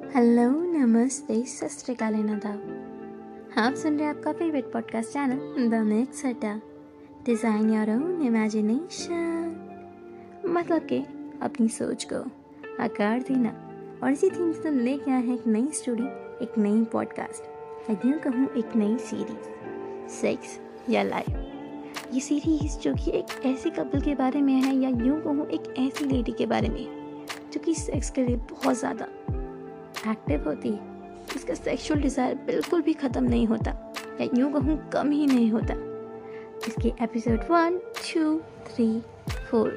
Hello, नमस्ते सत श्रीकाल आप सुन रहे हैं आपका favourite podcast channel the next हटा डिज़ाइन योर ओन इमेजिनेशन मतलब के अपनी सोच को आकार देना। और इसी थीम से तुम लेके आए हैं एक नई स्टोरी एक नई पॉडकास्ट या यूँ कहूँ एक नई सीरीज़ सेक्स या लाइफ ये सीरीज़ जो कि एक ऐसे कपल के बारे में है या यूँ कहूँ एक ऐसी लेडी के बारे में जो कि सेक्स के लिए बहुत ज़्यादा एक्टिव होती है इसका सेक्सुअल डिज़ायर बिल्कुल भी ख़त्म नहीं होता, या यूँ कहूँ कम ही नहीं होता। इसके episode one two three four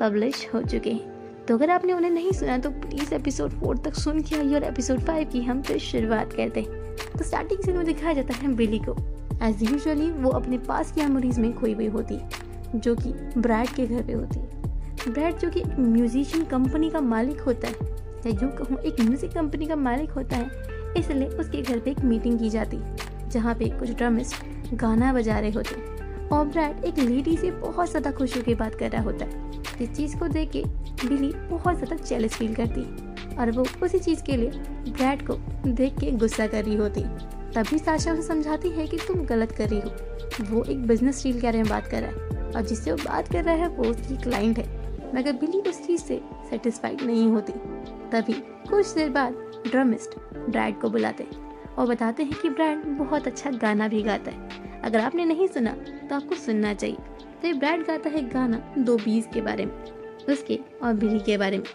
publish हो चुके हैं। तो अगर आपने उन्हें नहीं सुना तो प्लीज़ एपिसोड फोर तक सुन के आइए और एपिसोड फाइव की हम फिर शुरुआत करते हैं। तो स्टार्टिंग से दिखाया जाता है बिली को। एज यूजली वो अपने पास की मेमोरीज में खोई हुई होती है, जो कि ब्रैड के घर पे होती है। ब्रैड जो कि म्यूजिशियन कंपनी का मालिक होता है या यूँ कहूँ, एक म्यूज़िक कंपनी का मालिक होता है। इसलिए उसके घर पे एक मीटिंग की जाती, जहाँ पे कुछ ड्रमिस्ट गाना बजा रहे होते। और एक लेडी से बहुत ज़्यादा खुश होकर बात कर रहा होता है। इस चीज़ को देख के बिली बहुत ज़्यादा जेलस फील करती और वो उसी चीज़ के लिए ब्रैड को देख के गुस्सा कर रही होती। तभी साशा उसे समझाती है कि तुम गलत कर रही हो। वो एक बिज़नेस डील के बारे में बात कर रहा है और जिससे वो बात कर रहा है वो उसकी क्लाइंट है। मगर बिली उस चीज़ से सेटिस्फाइड नहीं होती। तभी कुछ देर बाद ड्रमिस्ट ब्रैड को बुलाते और बताते हैं कि ब्रैड बहुत अच्छा गाना भी गाता है। अगर आपने नहीं सुना तो आपको सुनना चाहिए। तो ब्रैड गाता है गाना दो बीज के बारे में, उसके और बिली के बारे में।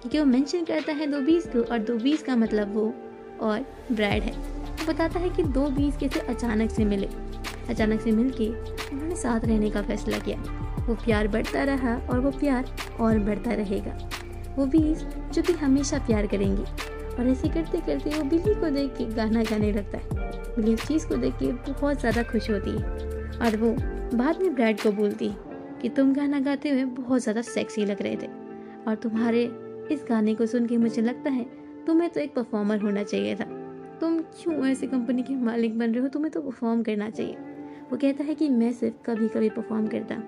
क्योंकि वो मेंशन करता है दो बीज को और दो बीज का मतलब वो और ब्रैड है। वो बताता है कि दो बीज कैसे अचानक से मिले। अचानक से मिलके उन्होंने साथ रहने का फैसला किया। वो प्यार बढ़ता रहा और वो प्यार और बढ़ता रहेगा। वो बीज जो कि हमेशा प्यार करेंगी। और ऐसे करते करते वो बिल्ली को देख के गाना गाने लगता है। बिल्ली इस चीज़ को देख के बहुत ज़्यादा खुश होती है। और वो बाद में ब्रैड को बोलती है कि तुम गाना गाते हुए बहुत ज़्यादा सेक्सी लग रहे थे। और तुम्हारे इस गाने को सुन के मुझे लगता है तुम्हें तो एक परफॉर्मर होना चाहिए था। तुम क्यों ऐसी कंपनी के मालिक बन रहे हो? तुम्हें तो परफॉर्म करना चाहिए। वो कहता है कि मैं सिर्फ़ कभी कभी परफॉर्म करता।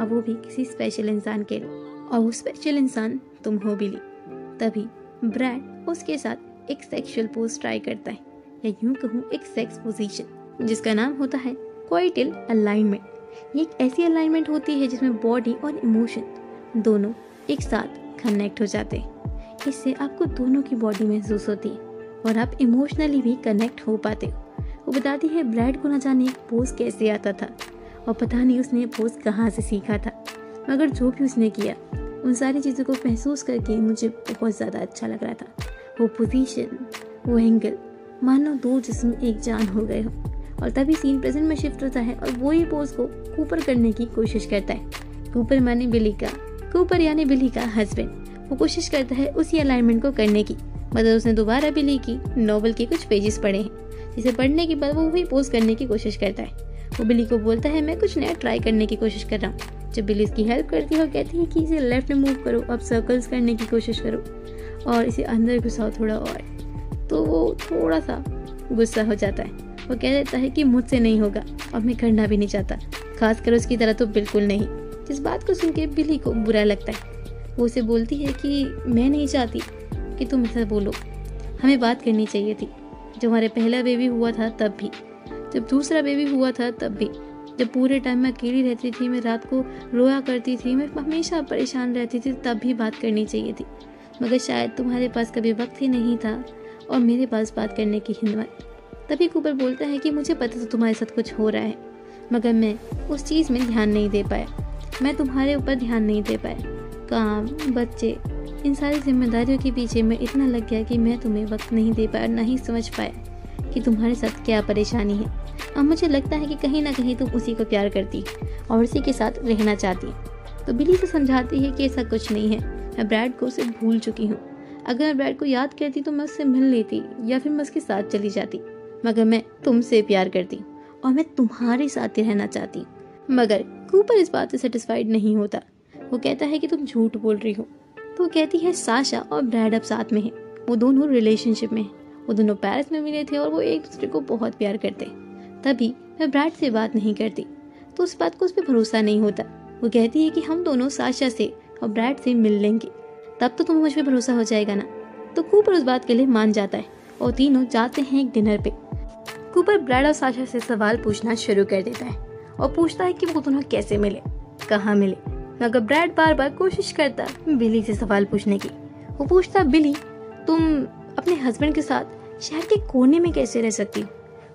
और वो भी किसी स्पेशल इंसान के लिए। और वो स्पेशल इंसान तुम हो बिली तभी ब्रैड उसके साथ एक सेक्सुअल पोज ट्राई करता है। या यूँ कहूँ, एक सेक्स पोजीशन जिसका नाम होता है क्वाइटल अलाइनमेंट ये एक ऐसी अलाइनमेंट होती है जिसमें बॉडी और इमोशन दोनों एक साथ कनेक्ट हो जाते हैं। इससे आपको दोनों की बॉडी महसूस होती है और आप इमोशनली भी कनेक्ट हो पाते हो। वो बताती है ब्रैड को ना जाने एक पोज कैसे आता था और पता नहीं उसने पोज कहाँ से सीखा था। मगर जो भी उसने किया, उन सारी चीज़ों को महसूस करके मुझे बहुत ज़्यादा अच्छा लग रहा था। वो पोजीशन वो एंगल, मानो दो जिसम एक जान हो गए हो। और तभी सीन प्रेजेंट में शिफ्ट होता है और वो ही पोज को कूपर करने की कोशिश करता है। कूपर माने बिली का कूपर यानी बिली का हस्बैंड वो कोशिश करता है उसी अलाइनमेंट को करने की। मतलब उसने दोबारा बिली की नॉवल के कुछ पेजेस पढ़े हैं, जिसे पढ़ने के बाद वो वही पोज करने की कोशिश करता है। वो बिली को बोलता है, मैं कुछ नया ट्राई करने की कोशिश कर रहा हूँ। जब बिली इसकी हेल्प करती है और कहती है कि इसे लेफ़्ट में मूव करो, अब सर्कल्स करने की कोशिश करो और इसे अंदर घुसाओ थोड़ा और। तो वो थोड़ा सा गुस्सा हो जाता है। वो कह देता है कि मुझसे नहीं होगा और मैं करना भी नहीं चाहता। खासकर उसकी तरह तो बिल्कुल नहीं। जिस बात को सुन के बिली को बुरा लगता है। वो उसे बोलती है कि मैं नहीं चाहती कि तुम ऐसा बोलो। हमें बात करनी चाहिए थी। जब हमारे पहला बेबी हुआ था तब भी। जब दूसरा बेबी हुआ था तब भी। जब पूरे टाइम मैं अकेली रहती थी, मैं रात को रोया करती थी, मैं हमेशा परेशान रहती थी, तब भी बात करनी चाहिए थी। मगर शायद तुम्हारे पास कभी वक्त ही नहीं था और मेरे पास बात करने की हिम्मत। तभी कूपर बोलता है कि मुझे पता था तुम्हारे साथ कुछ हो रहा है, मगर मैं उस चीज़ में ध्यान नहीं दे पाया। मैं तुम्हारे ऊपर ध्यान नहीं दे पाया। काम, बच्चे, इन सारी जिम्मेदारियों के पीछे मैं इतना लग गया कि मैं तुम्हें वक्त नहीं दे पाया ना ही समझ पाया कि तुम्हारे साथ क्या परेशानी है। अब मुझे लगता है कि कहीं ना कहीं तुम उसी को प्यार करती और उसी के साथ रहना चाहती। तो बिली से समझाती है कि ऐसा कुछ नहीं है। मैं ब्रैड को सिर्फ़ भूल चुकी हूँ। अगर मैं ब्रैड को याद करती तो मैं उससे मिल लेती या फिर मैं उसके साथ चली जाती। मगर मैं तुमसे प्यार करती और मैं तुम्हारे साथ रहना चाहती। मगर कूपर इस बात से सेटिस्फाइड नहीं होता। वो कहता है कि तुम झूठ बोल रही हो। तो वो कहती है, साशा और ब्रैड अब साथ में है। वो दोनों रिलेशनशिप में है। वो दोनों पेरिस में मिले थे और वो एक दूसरे को बहुत प्यार करते। हैं तभी मैं ब्रैड से बात नहीं करती। तो उस बात को उस पर भरोसा नहीं होता। वो कहती है कि हम दोनों साशा से और ब्रैड से मिल लेंगे। तब तो तुम्हें मुझ पर भरोसा हो जाएगा ना। तो कूपर उस बात के लिए मान जाता है और तीनों जाते हैं एक डिनर पे। कूपर ब्रैड और साशा से सवाल पूछना शुरू कर देता है और पूछता है कि वो दोनों कैसे मिले, कहाँ मिले। मगर ब्रैड बार बार कोशिश करता बिली से सवाल पूछने की। वो पूछता, बिली, तुम अपने हस्बैंड के साथ शहर के कोने में कैसे रह सकती हो?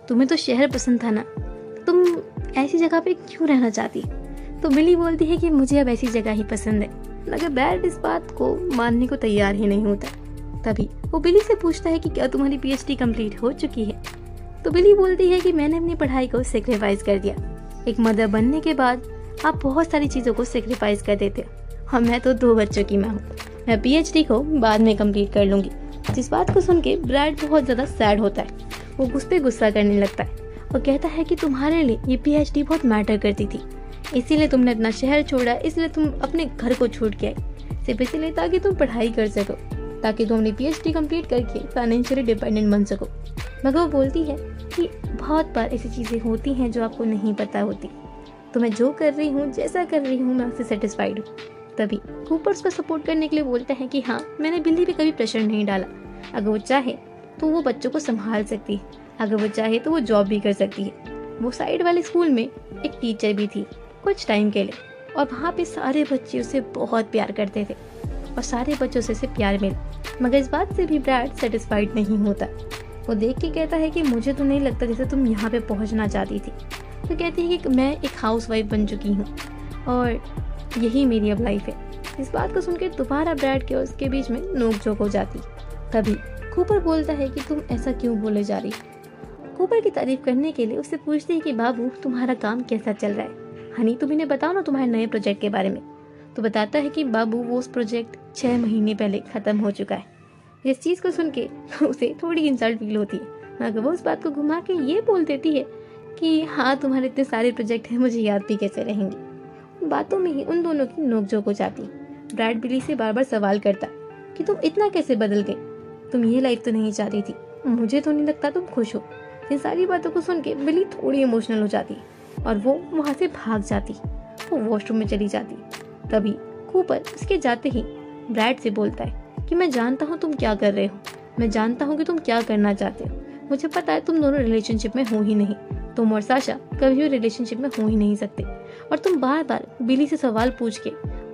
तुम्हें तो शहर पसंद था ना? तुम ऐसी जगह पे क्यों रहना चाहती? तो बिली बोलती है कि मुझे अब ऐसी जगह ही पसंद है। मगर ब्रैड इस बात को मानने को तैयार ही नहीं होता। तभी वो बिली से पूछता है कि क्या तुम्हारी पीएचडी कंप्लीट हो चुकी है? तो बिली बोलती है कि मैंने अपनी पढ़ाई को सेक्रीफाइस कर दिया। एक मदर बनने के बाद आप बहुत सारी चीज़ों को सेक्रीफाइस कर देते और मैं तो दो बच्चों की माँ हूँ। मैं पीएचडी को बाद में कंप्लीट कर लूँगी। जिस बात को सुन के ब्रैड बहुत ज़्यादा सैड होता है। वो गुस्से पे गुस्सा करने लगता है और कहता है कि तुम्हारे लिए ये पीएचडी बहुत मैटर करती थी। इसीलिए तुमने अपना शहर छोड़ा, इसलिए तुम अपने घर को छूट के आई। सिर्फ़ इसीलिए ताकि तुम पढ़ाई कर सको, ताकि तुम अपनी पीएचडी कंप्लीट करके फाइनेंशियली डिपेंडेंट बन सको। मगर वो बोलती है कि बहुत बार ऐसी चीज़ें होती हैं जो आपको नहीं पता होती। तो मैं जो कर रही हूँ, जैसा कर रही हूँ, मैं उससे सेटिस्फाइड हूँ। तभी कूपर उसका सपोर्ट करने के लिए बोलता है कि हाँ मैंने बिल्ली पे कभी प्रेशर नहीं डाला। अगर वो चाहे तो वो बच्चों को संभाल सकती। है अगर वो चाहे तो वो जॉब भी कर सकती है। वो साइड वाले स्कूल में एक टीचर भी थी, कुछ टाइम के लिए। और वहाँ पे सारे बच्चे उसे बहुत प्यार करते थे। और सारे बच्चों से उसे प्यार मिला। मगर इस बात से भी ब्रैड सेटिस्फाइड नहीं होता। वो देख के कहता है कि मुझे तो नहीं लगता जैसे तुम यहाँ पे पहुँचना चाहती थी। तो कहती है कि मैं एक हाउस वाइफ बन चुकी हूँ। और यही मेरी अब लाइफ है। इस बात को सुनकर दोबारा ब्रैड के उसके बीच में नोक झोंक हो जाती। तभी कूपर बोलता है कि तुम ऐसा क्यों बोले जा रही? कूपर की तारीफ़ करने के लिए उससे पूछती है कि, बाबू, तुम्हारा काम कैसा चल रहा है? हनी, तुम इन्हें बताओ ना तुम्हारे नए प्रोजेक्ट के बारे में. तो बताता है कि, बाबू, वो उस प्रोजेक्ट छह महीने पहले ख़त्म हो चुका है। इस चीज़ को सुन के उसे थोड़ी इंसल्ट फील होती है। मगर वो उस बात को घुमा के ये बोल देती है कि हाँ तुम्हारे इतने सारे प्रोजेक्ट हैं, मुझे याद भी कैसे रहेंगे? बातों में ही उन दोनों की नोकझोंक हो जाती ब्रैड बिली से बार बार सवाल करता कि, तुम इतना कैसे बदल गए? तुम ये लाइफ तो नहीं चाहती थी। मुझे तो नहीं लगता तुम खुश हो। इन सारी बातों को सुन के बिली थोड़ी इमोशनल हो जाती। और वो वहाँ से भाग जाती। वो वॉशरूम में चली जाती। तभी कूपर उसके जाते ही ब्रैड से बोलता है कि मैं जानता हूँ तुम क्या कर रहे हो। मैं जानता हूँ कि तुम क्या करना चाहते हो। मुझे पता है तुम दोनों रिलेशनशिप में हो ही नहीं। तुम और साशा कभी भी रिलेशनशिप में हो ही नहीं सकते। और तुम बार बार बिली से सवाल पूछ के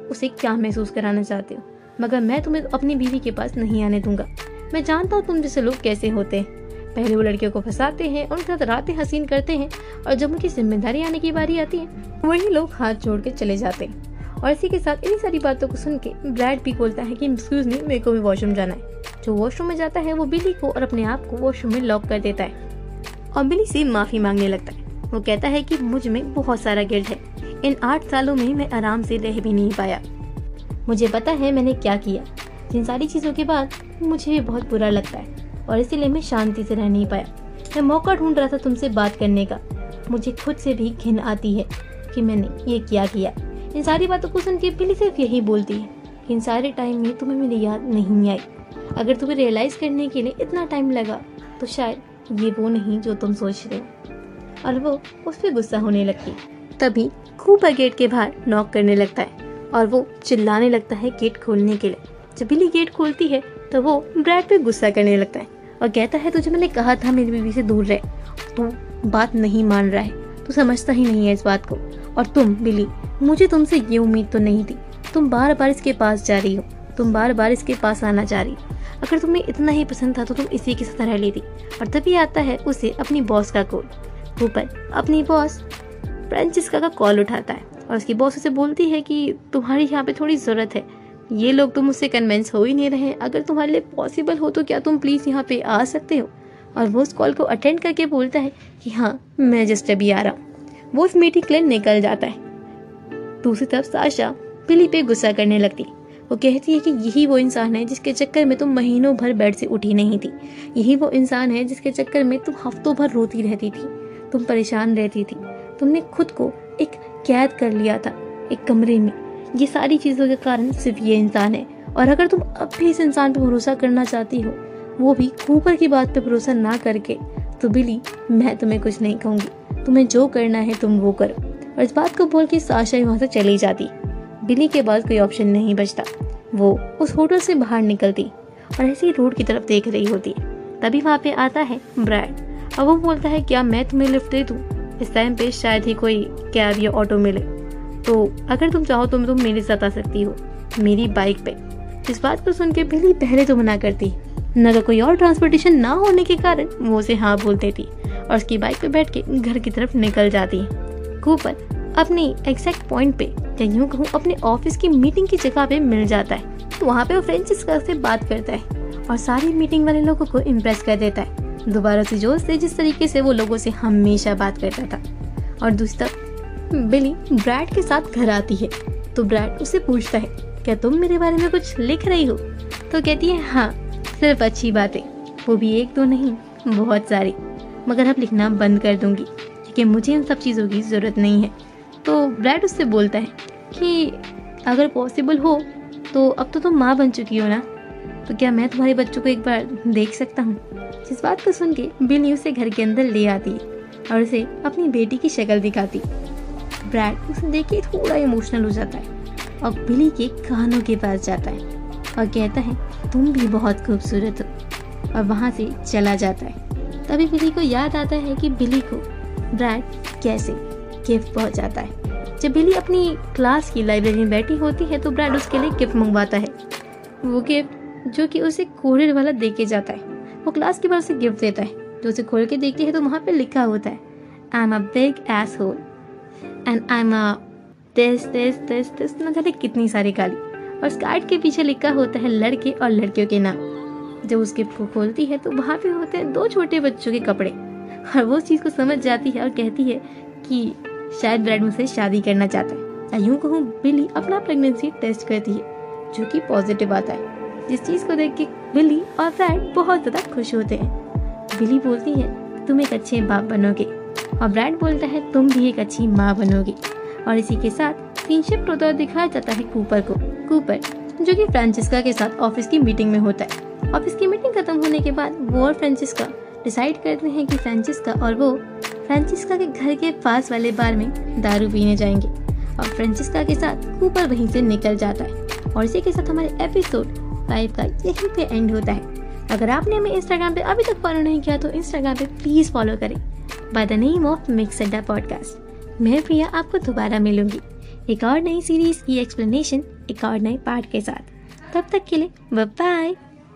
उसे क्या महसूस कराना चाहते हो? मगर मैं तुम्हें अपनी बीवी के पास नहीं आने दूँगा। मैं जानता हूँ तुम जैसे लोग कैसे होते हैं। पहले वो लड़कियों को फंसाते हैं, उनके साथ रातें हसीन करते हैं, और जब उनकी ज़िम्मेदारी आने की बारी आती है, वही लोग हाथ जोड़ के चले जाते हैं। और इसी के साथ इन्हीं सारी बातों को सुन के ब्रैड भी बोलता है कि एक्सक्यूज मी मेरे को भी वॉशरूम जाना है। जो वॉशरूम में जाता है, वो बिली को और अपने आप को वॉशरूम में लॉक कर देता है। और बिली से माफ़ी मांगने लगता है। वो कहता है कि, मुझमें बहुत सारा गिल्ट है। इन आठ सालों में मैं आराम से रह भी नहीं पाया। मुझे पता है मैंने क्या किया। जिन सारी चीज़ों के बाद मुझे भी बहुत बुरा लगता है और इसीलिए मैं शांति से रह नहीं पाया। मैं मौका ढूंढ रहा था तुमसे बात करने का। मुझे खुद से भी घिन आती है कि मैंने ये क्या किया। इन सारी बातों को सुन के बिली सिर्फ़ यही बोलती है कि इन सारे टाइम में तुम्हें मेरी याद नहीं आई। अगर तुम्हें रियलाइज़ करने के लिए इतना टाइम लगा तो शायद ये वो नहीं जो तुम सोच रहे हो। और वो उस पर गुस्सा होने लगती तभी खूब गेट के बाहर नॉक करने लगता है और वो चिल्लाने लगता है गेट खोलने के लिए। जब बिली गेट खोलती है तो वो ब्रैड पे गुस्सा करने लगता है और कहता है, तुझे मैंने कहा था मेरी बीवी से दूर रहे। तू बात नहीं मान रहा है। तू समझता ही नहीं है इस बात को। और तुम बिली मुझे तुमसे ये उम्मीद तो नहीं थी। तुम बार बार इसके पास जा रही हो। तुम बार बार इसके पास आना चाह रही अगर तुम्हें इतना ही पसंद था तो तुम इसी के साथ रह लेती। और तभी आता है उसे अपनी बॉस का कॉल ऊपर अपनी बॉस फ्रेंचिस्का का कॉल उठाता है। और उसकी बॉस उसे बोलती है कि तुम्हारी यहाँ पे थोड़ी ज़रूरत है। ये लोग तो मुझसे कन्वेंस हो ही नहीं रहे अगर तुम्हारे लिए पॉसिबल हो तो क्या तुम प्लीज़ यहाँ पे आ सकते हो? और वो उस कॉल को अटेंड करके बोलता है कि हाँ मैं जस्ट अभी आ रहा हूँ। वो उस मीटिंग के लिए निकल जाता है। दूसरी तरफ़ साशा बिली पे गुस्सा करने लगती। वो कहती है कि यही वो इंसान है जिसके चक्कर में तुम महीनों भर बेड से उठी नहीं थी। यही वो इंसान है जिसके चक्कर में तुम हफ्तों भर रोती रहती थी। तुम परेशान रहती थी। तुमने खुद को एक कैद कर लिया था, एक कमरे में। ये सारी चीज़ों के कारण सिर्फ़ ये इंसान है। और अगर तुम अब भी इस इंसान पर भरोसा करना चाहती हो, वो भी ऊपर की बात पर भरोसा ना करके तो बिली, मैं तुम्हें कुछ नहीं कहूँगी। तुम्हें जो करना है, तुम वो करो। और इस बात को बोल के साशा वहाँ से चली जाती। बिली के बाद कोई ऑप्शन नहीं बचता। वो उस होटल से बाहर निकलती और ऐसी रोड की तरफ़ देख रही होती है। तभी वहाँ पे आता है ब्रैड। और वो बोलता है, क्या मैं तुम्हें लिफ्ट दे दूँ? इस टाइम पे शायद ही कोई कैब या ऑटो मिले। तो अगर तुम चाहो तो तुम मेरे साथ आ सकती हो, मेरी बाइक पे। इस बात को सुन के बिली पहले तो मना करती। न तो कोई और ट्रांसपोर्टेशन ना होने के कारण वो उसे हाँ बोल देती और उसकी बाइक पे बैठ के घर की तरफ़ निकल जाती। कूपर अपनी एग्जैक्ट पॉइंट पे, या यूँ कहूँ, अपने ऑफ़िस की मीटिंग की जगह पे मिल जाता है। तो वहाँ पे वो फ्रेंचिस्का से बात करता है और सारी मीटिंग वाले लोगों को इम्प्रेस कर देता है। दोबारा से जोश से जिस तरीके से वो लोगों से हमेशा बात करता था। और दूसरी तरफ़ बिली ब्रैड के साथ घर आती है तो ब्रैड उसे पूछता है, क्या तुम मेरे बारे में कुछ लिख रही हो? तो कहती है हाँ सिर्फ़ अच्छी बातें, वो भी एक दो नहीं, बहुत सारी, मगर अब लिखना बंद कर दूँगी, क्योंकि मुझे इन सब चीज़ों की ज़रूरत नहीं है। तो ब्रैड उससे बोलता है कि, अगर पॉसिबल हो तो अब तो तुम माँ बन चुकी हो ना? तो क्या मैं तुम्हारे बच्चों को एक बार देख सकता हूँ? जिस बात को सुन के बिली उसे घर के अंदर ले आती है और उसे अपनी बेटी की शक्ल दिखाती। ब्रैड उसे देख के थोड़ा इमोशनल हो जाता है। और बिली के कानों के पास जाता है और कहता है, तुम भी बहुत खूबसूरत हो। और वहाँ से चला जाता है। तभी बिली को याद आता है कि बिली को ब्रैड कैसे गिफ्ट पहुँचाता है। जब बिली अपनी क्लास की लाइब्रेरी में बैठी होती है तो ब्रैड उसके लिए गिफ्ट मंगवाता है। वो गिफ्ट जो कि उसे कोरियर वाला दे के जाता है। वो क्लास के बाद उसे गिफ्ट देता है। जो उसे खोल के देखती है तो वहाँ पे लिखा होता है I am a big asshole and I am a this this this this न जाने कितनी सारी गाली। और उस कार्ड के पीछे लिखा होता है लड़के और लड़कियों के नाम। जब उस गिफ्ट को खोलती है तो वहाँ पे होते हैं दो छोटे बच्चों के कपड़े। और वो चीज़ को समझ जाती है और कहती है कि शायद ब्रैड मुझसे शादी करना चाहता है। या यूँ कहूँ बिली अपना प्रेगनेंसी टेस्ट करती है, जो कि पॉजिटिव आता है। जिस चीज़ को देख के बिली और ब्रैड बहुत ज़्यादा खुश होते हैं। बिली बोलती है, तुम एक अच्छे बाप बनोगे। और ब्रैड बोलता है, तुम भी एक अच्छी माँ बनोगे। और इसी के साथ किनशिप होता दिखाया जाता है कूपर को। कूपर, जो कि फ्रांसिस्का के साथ ऑफ़िस की मीटिंग में होता है। ऑफ़िस की मीटिंग खत्म होने के बाद वो और फ्रांसिस्का डिसाइड करते हैं कि फ्रांसिस्का और वो फ्रांसिस्का के घर के पास वाले बार में दारू पीने जाएँगे। और फ्रांसिस्का के साथ कूपर वहीं से निकल जाता है। और इसी के साथ हमारे एपिसोड फाइव का यहीं पे एंड होता है। अगर आपने हमें इंस्टाग्राम पे अभी तक फॉलो नहीं किया तो इंस्टाग्राम पे प्लीज़ फॉलो करें। By the name of mix Adda podcast मैं प्रिया आपको दोबारा मिलूँगी। एक और नई सीरीज़ की एक्सप्लेनेशन एक और नए पार्ट के साथ। तब तक के लिए बाय